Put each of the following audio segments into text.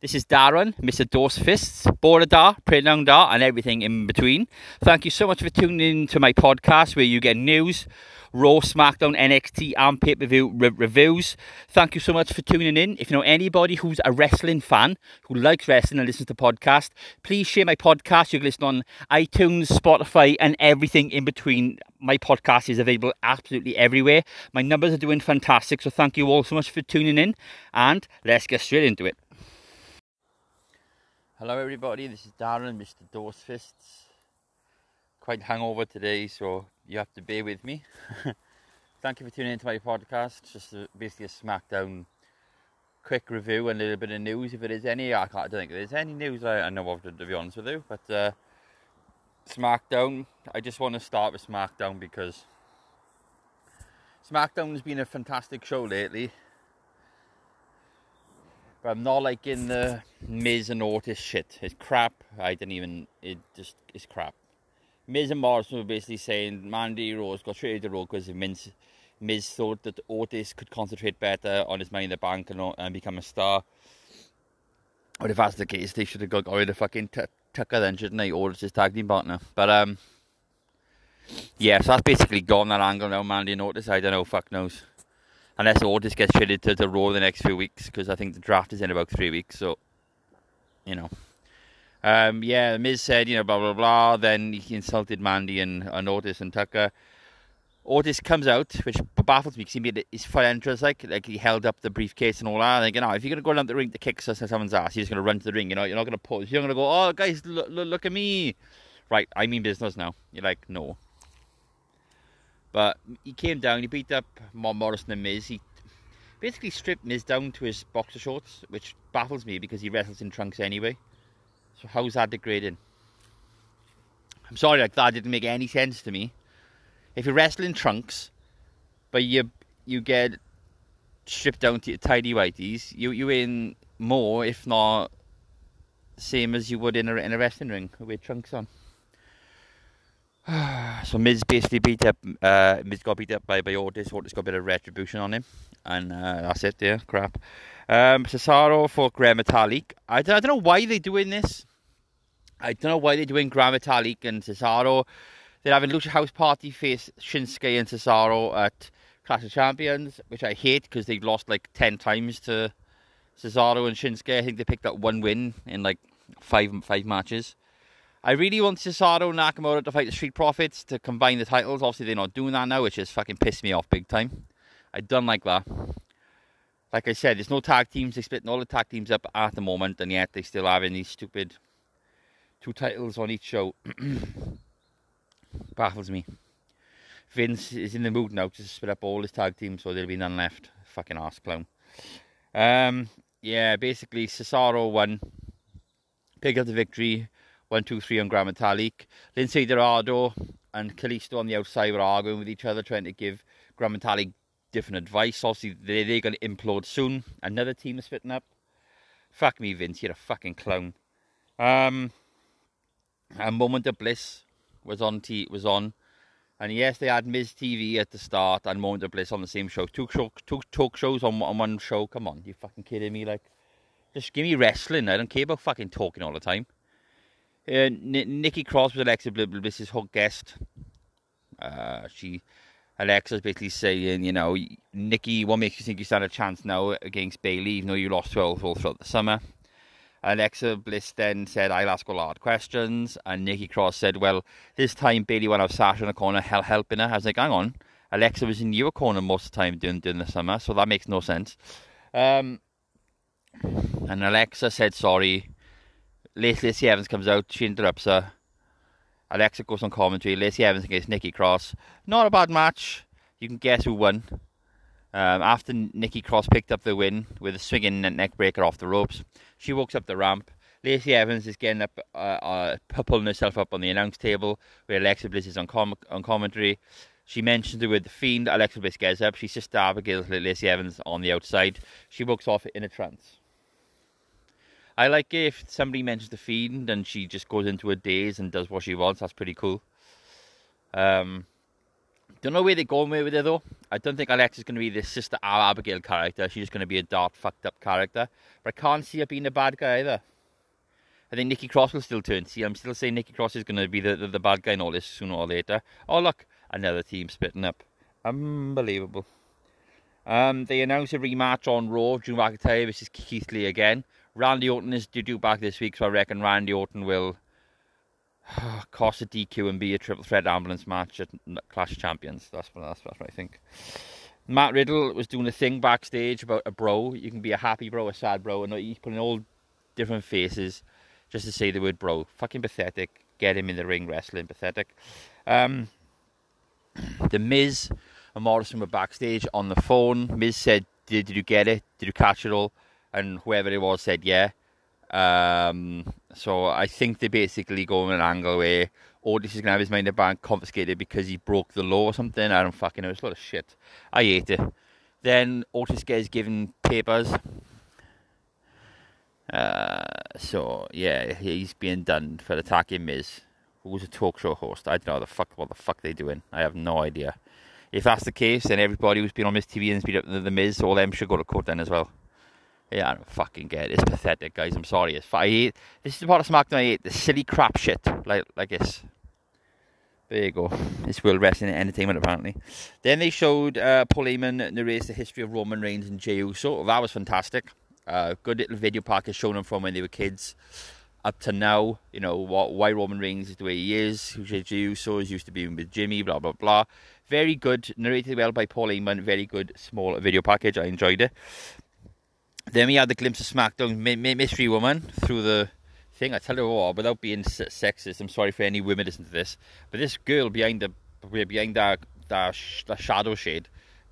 this is Darren, Mr. Dos Fists, Prenong Dar, and everything in between. Thank you so much for tuning in to my podcast where you get news, Raw, SmackDown, NXT, and pay per view re- reviews. Thank you so much for tuning in. If you know anybody who's a wrestling fan who likes wrestling and listens to podcast, please share my podcast. You can listen on iTunes, Spotify, and everything in between. My podcast is available absolutely everywhere. My numbers are doing fantastic, so thank you all so much for tuning in. And let's get straight into it. Hello, everybody. This is Darren, Mr. Dos Fists. Quite hungover today, so you have to bear with me. Thank you for tuning into my podcast. Just a, basically a SmackDown quick review and a little bit of news, if there is any. I, can't, I don't think there's any news I, I know of, to, to, be honest with you. But uh, SmackDown, I just want to start with SmackDown because SmackDown has been a fantastic show lately. But I'm not like in the Miz and Otis shit. It's crap. I didn't even. It just is crap. Miz and Morrison were basically saying Mandy Rose got traded to Raw because Miz, Miz thought that Otis could concentrate better on his money in the bank and, and become a star. But if that's the case, they should have got, rid of fucking t- Tucker then, shouldn't they? Otis' tag team partner. But, um, yeah, so that's basically gone that angle now, Mandy and Otis. I don't know, fuck knows. Unless Otis gets traded to, to Raw the next few weeks, because I think the draft is in about three weeks, so, you know. Um, yeah, Miz said, you know, blah, blah, blah. Then he insulted Mandy and, and Otis and Tucker. Otis comes out, which baffles me because he made his full entrance like like he held up the briefcase and all that. And you know, if you're gonna go down the ring to kick someone's ass, you're just gonna run to the ring. You know, you're not gonna pause. You're gonna go, oh guys, look, look, look at me. Right, I mean business now. You're like, no. But he came down. He beat up Morrison and Miz. He basically stripped Miz down to his boxer shorts, which baffles me because he wrestles in trunks anyway. So how's that degrading? I'm sorry, like that didn't make any sense to me. If you're wrestling trunks, but you you get stripped down to your tidy whities, you you in more, if not same as you would in a in a wrestling ring with trunks on. so Miz basically beat up uh, Miz got beat up by, by Otis. Otis got a bit of retribution on him, and uh, that's it. Yeah, crap. Um, Cesaro for Gran Metalik. I don't, I don't know why they're doing this. I don't know why they're doing Gran Metalik and Cesaro. They're having Lucha House Party face Shinsuke and Cesaro at Clash of Champions, which I hate because they've lost like 10 times to Cesaro and Shinsuke. I think they picked up one win in like five five matches. I really want Cesaro and Nakamura to fight the Street Profits to combine the titles. Obviously, they're not doing that now, which has fucking pissed me off big time. I don't like that. Like I said, there's no tag teams. They're splitting all the tag teams up at the moment, and yet they still having these stupid two titles on each show. Baffles me. Vince is in the mood now to split up all his tag teams so there'll be none left. Fucking ass clown. Um, yeah, basically Cesaro won. Picked up the victory. One, two, three on Gran Metalik. Lince Dorado and Kalisto on the outside were arguing with each other, trying to give Gran Metalik different advice. Obviously, they, they're going to implode soon. Another team is fitting up. Fuck me, Vince. You're a fucking clown. Um, a moment of bliss was on. T- was on, and yes, they had Miz TV at the start and Moment of Bliss on the same show. Two show, two talk shows on, on one show. Come on, you fucking kidding me? Like, just give me wrestling. I don't care about fucking talking all the time. Uh, N- Nikki Cross was Alexa Bliss's hot guest. Uh, she Alexa's basically saying, you know, Nikki, what makes you think you stand a chance now against Bayley, even though you lost 12 all throughout the summer? Alexa Bliss then said, I'll ask a lot of questions. And Nikki Cross said, Well, this time Bayley went out Sasha in the corner, hell helping her. I was like, Hang on. Alexa was in your corner most of the time during, during the summer, so that makes no sense. Um, and Alexa said sorry. Lacey Evans comes out, she interrupts her. Alexa goes on commentary. Lacey Evans against Nikki Cross. Not a bad match. You can guess who won. Um, after Nikki Cross picked up the win with a swinging neck breaker off the ropes, she walks up the ramp. Lacey Evans is getting up, uh, uh, pulling herself up on the announce table where Alexa Bliss is on, com- on commentary. She mentions it with the Fiend. Alexa Bliss gets up. She Sister Abigail Lacey Evans on the outside. She walks off in a trance. I like if somebody mentions the Fiend and she just goes into a daze and does what she wants. That's pretty cool. Um, Don't know where they're going with it though. I don't think Alexa's going to be the sister Abigail character. She's just going to be a dark, fucked up character. But I can't see her being a bad guy either. I think Nikki Cross will still turn. See, I'm still saying Nikki Cross is going to be the, the, the bad guy in all this sooner or later. Oh, look, another team splitting up. Unbelievable. Um, they announced a rematch on Raw, Drew McIntyre versus Keith Lee again. Randy Orton is due back this week, so I reckon Randy Orton will cost a DQ and be a triple threat ambulance match at Clash Champions. That's what, that's, that's what I think. Matt Riddle was doing a thing backstage about a bro. You can be a happy bro, a sad bro, and he's putting all different faces just to say the word bro. Fucking pathetic. Get him in the ring wrestling. Pathetic. Um, the Miz and Morrison were backstage on the phone. Miz said, did, did you get it? Did you catch it all? And whoever it was said, yeah. Um, so I think they're basically going an angle where Otis is going to have his money bank confiscated because he broke the law or something. I don't fucking know. It's a lot of shit. I hate it. Then Otis gets given papers. Uh, so yeah, he's being done for attacking Miz, who was a talk show host. I don't know the fuck what the fuck they're doing. I have no idea. If that's the case, then everybody who's been on Miz TV and beat up the, the Miz, all them should go to court then as well. Yeah, I don't fucking get it. It's pathetic, guys. I'm sorry. It's I hate, this is part of SmackDown I hate. The silly crap shit like like this. There you go. It's World Wrestling Entertainment, apparently. Then they showed uh, Paul Heyman narrates the history of Roman Reigns and Jey Uso. That was fantastic. Uh, good little video package showing them from when they were kids up to now. You know what, why Roman Reigns is the way he is. Who Jey Uso is used to being with Jimmy. Blah blah blah. Very good, narrated well by Paul Heyman. Very good small video package. I enjoyed it. Then we had the glimpse of SmackDown Mystery Woman through the thing. I tell you what, without being sexist, I'm sorry for any women listening to this, but this girl behind the behind that that, shadow shade,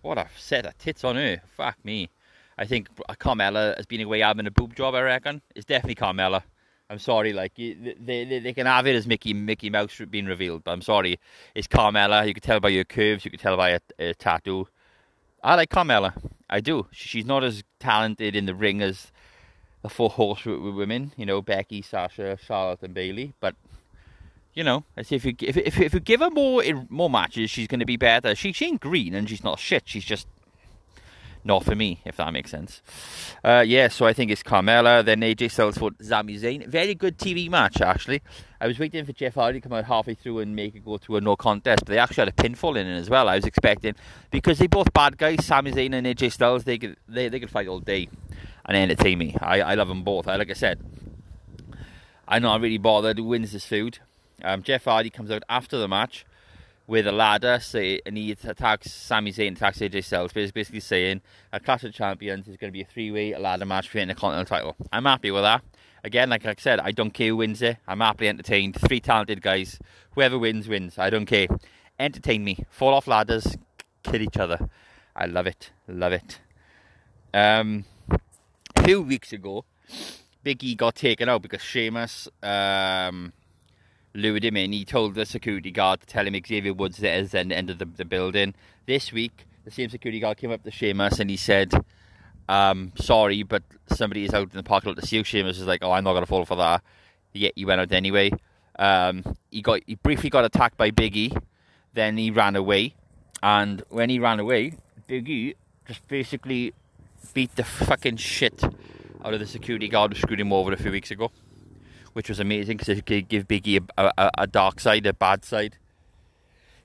what a set of tits on her. Fuck me. I think Carmella has been away having a boob job. I reckon it's definitely Carmella. I'm sorry, like they, they, they can have it as Mickey Mickey Mouse being revealed, but I'm sorry, it's Carmella. You can tell by your curves, you can tell by a, a tattoo. I like Carmella. I do. She's not as talented in the ring as the four horse women, you know, Becky, Sasha, Charlotte, and Bayley. But you know, if you if if, if you give her more more matches, she's going to be better. She she ain't green and she's not shit. She's just not for me, if that makes sense. Uh, yeah, so I think it's Carmella, then AJ Styles for Sami Zayn. Very good TV match, actually. I was waiting for Jeff Hardy to come out halfway through and make it go to a no contest, but they actually had a pinfall in it as well. I was expecting because they both bad guys, Sami Zayn and AJ Styles. They could they, they could fight all day and entertain me. I, I love them both. I, like I said, I'm not really bothered who wins this feud. Um, Jeff Hardy comes out after the match with a ladder, say, and he attacks Sami Zayn, attacks AJ Styles, basically saying a Clash of Champions is going to be a three-way ladder match for the Continental title. I'm happy with that. Again, like I said, I don't care who wins it. I'm happily entertained. Three talented guys. Whoever wins, wins. I don't care. Entertain me. Fall off ladders. Kill each other. I love it. Love it. Um, a few weeks ago, Big E got taken out because Sheamus um, lured him in. He told the security guard to tell him Xavier Woods is at the end of the, the building. This week, the same security guard came up to Sheamus and he said, um, sorry, but somebody is out in the parking lot to see you. Sheamus is like, oh, I'm not going to fall for that. Yet he went out anyway. Um, he got he briefly got attacked by Biggie, then he ran away, and when he ran away, Biggie just basically beat the fucking shit out of the security guard who screwed him over a few weeks ago which was amazing because it could give Biggie a, a, a, dark side, a bad side.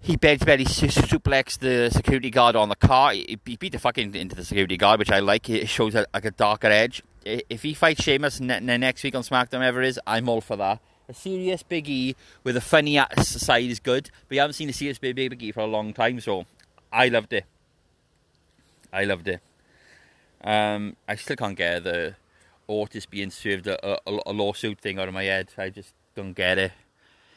He begged Betty suplex the security guard on the car. He, he beat the fucking into the security guard, which I like. It shows a, like a darker edge. If he fights Sheamus ne- next week on SmackDown, ever is, I'm all for that. A serious Big E with a funny side is good, but you haven't seen a serious Big, Big E for a long time, so I loved it. I loved it. Um, I still can't get the Otis being served a, a, a, lawsuit thing out of my head. I just don't get it.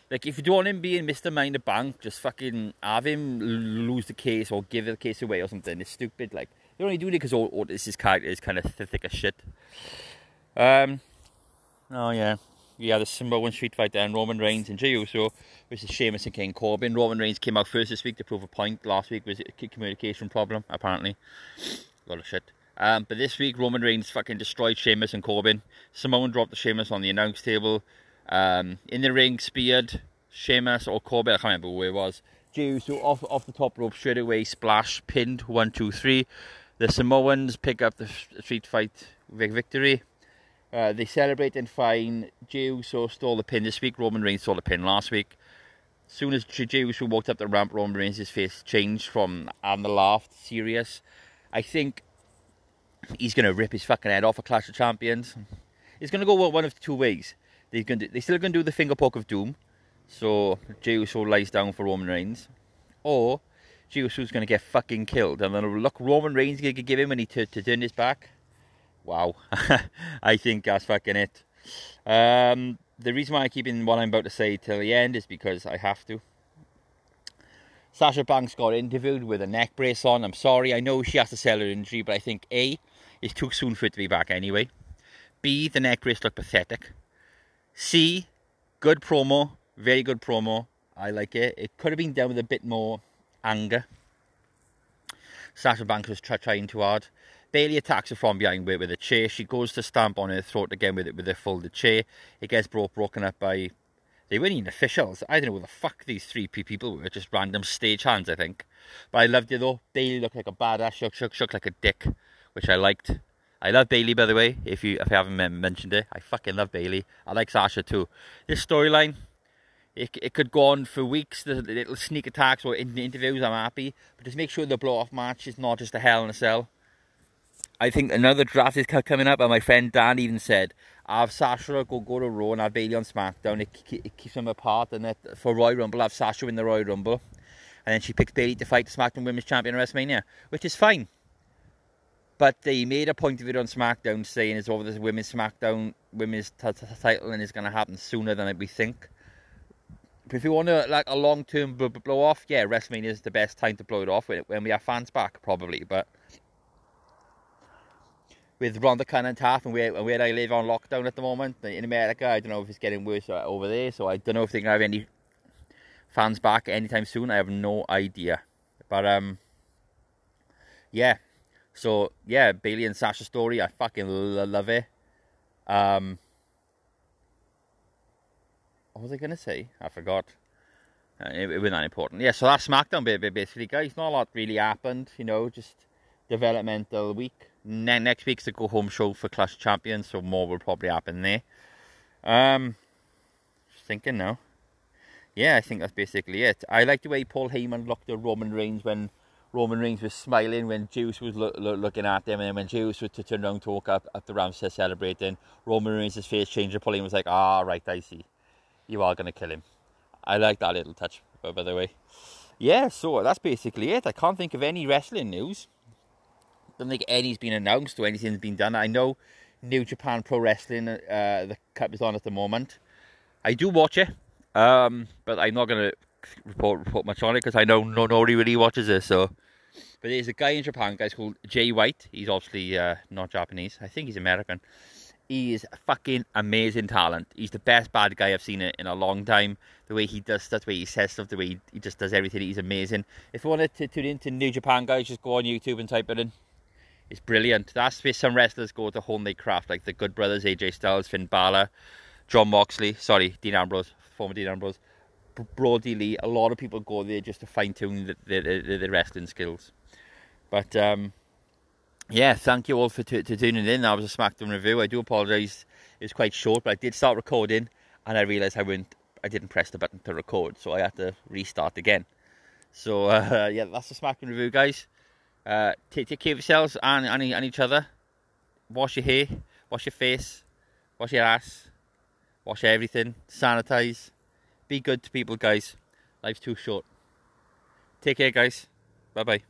Like, if you don't want him being Mr. Mind the Bank, just fucking have him lose the case or give the case away or something. It's stupid. Like, they're only doing it because Otis's character is kind of thick as shit. Um, oh, yeah. Yeah, the Samoan street fight then, Roman Reigns and Jey Uso versus Sheamus and King Corbin. Roman Reigns came out first this week to prove a point. Last week was a communication problem, apparently. A lot of shit. Um, but this week, Roman Reigns fucking destroyed Sheamus and Corbin. Samoan dropped the Sheamus on the announce table. Um, in the ring, speared Sheamus or Corbin, I can't remember who it was. Jey Uso off off the top rope straight away, splash, pinned, one, two, three. The Samoans pick up the street fight victory. Uh, they celebrate and fine. Jey Uso stole the pin this week. Roman Reigns stole the pin last week. Soon as Jey Uso walked up the ramp, Roman Reigns' face changed from and the laugh serious. I think he's going to rip his fucking head off a Clash of Champions. It's going to go one of two ways. They're, going to, they're still going to do the finger poke of doom. So Jey Uso lies down for Roman Reigns. Or Jey Uso's going to get fucking killed. And then look, Roman Reigns going to give him when he to, to turn his back. Wow. I think that's fucking it. Um, the reason why I keep in what I'm about to say till the end is because I have to. Sasha Banks got interviewed with a neck brace on. I'm sorry, I know she has to sell her injury, but I think A, it's too soon for it to be back anyway. B, the neck brace looked pathetic. C, good promo, very good promo. I like it. It could have been done with a bit more anger. Sasha Banks was trying too hard. Bayley attacks her from behind with, with a chair. She goes to stamp on her throat again with it with a folded chair. It gets brought broken up by they weren't even officials. I don't know who the fuck these three people were. Just random stage hands, I think. But I loved it though. Bayley looked like a badass. Shook, shook, shook like a dick, which I liked. I love Bayley, by the way. If you if I haven't mentioned it, I fucking love Bayley. I like Sasha too. This storyline, it, it could go on for weeks. The, little sneak attacks or in interviews, I'm happy. But just make sure the blow off match is not just a hell in a cell. I think another draft is coming up, and my friend Dan even said, "I have Sasha go go to Raw and have Bayley on SmackDown. It, it keeps them apart, and it, for Royal Rumble, have Sasha win the Royal Rumble, and then she picks Bayley to fight the SmackDown Women's Champion at WrestleMania, which is fine. But they made a point of it on SmackDown, saying it's over the Women's SmackDown Women's title, and it's going to happen sooner than we think. But if you want to like a long term blow off, yeah, WrestleMania is the best time to blow it off when we have fans back, probably. But with Ronda Cannon half and where, where I live on lockdown at the moment in America. I don't know if it's getting worse over there, so I don't know if they're going to have any fans back anytime soon. I have no idea. But, um, yeah. So, yeah, Bayley and Sasha story, I fucking love it. Um, what was I to say? I forgot. Uh, it, was not important. Yeah, so that's SmackDown, basically, guys. Not a lot really happened, you know, just developmental week ne- next week's the go home show for Clash Champions, so more will probably happen there. Um, just thinking now. Yeah, I think that's basically it. I like the way Paul Heyman looked at Roman Reigns when Roman Reigns was smiling when Juice was lo- lo- looking at them, and then when Juice was to turn around talk up at the Rams to celebrating, Roman Reigns' face changed, and Paul was like, "Ah, right, I see. You are gonna kill him." I like that little touch, by the way. Yeah, so that's basically it. I can't think of any wrestling news don't think any's been announced or anything's been done. I know New Japan Pro Wrestling, uh, the cup is on at the moment. I do watch it, um, but I'm not going to report report much on it because I know no, nobody really watches it. So, but there's a guy in Japan, guys called Jay White. He's obviously uh, not Japanese. I think he's American. He is fucking amazing talent. He's the best bad guy I've seen in a long time. The way he does stuff, the way he says stuff, the way he, he just does everything. He's amazing. If you wanted to tune into New Japan, guys, just go on YouTube and type it in. It's brilliant. That's where some wrestlers go to hone their craft, like the Good Brothers, AJ Styles, Finn Balor, Jon Moxley, sorry, Dean Ambrose, former Dean Ambrose, Lee. A lot of people go there just to fine tune their, their, their wrestling skills. But um, yeah, thank you all for t- tuning in. That was a SmackDown review. I do apologise. It was quite short, but I did start recording and I realised I wouldn't, I didn't press the button to record, so I had to restart again. So uh, yeah, that's the SmackDown review, guys. Uh, take, take care of yourselves and, and, and each other. Wash your hair, wash your face, wash your ass, wash everything, sanitize. Be good to people, guys. Life's too short. Take care, guys. Bye bye.